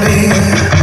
me.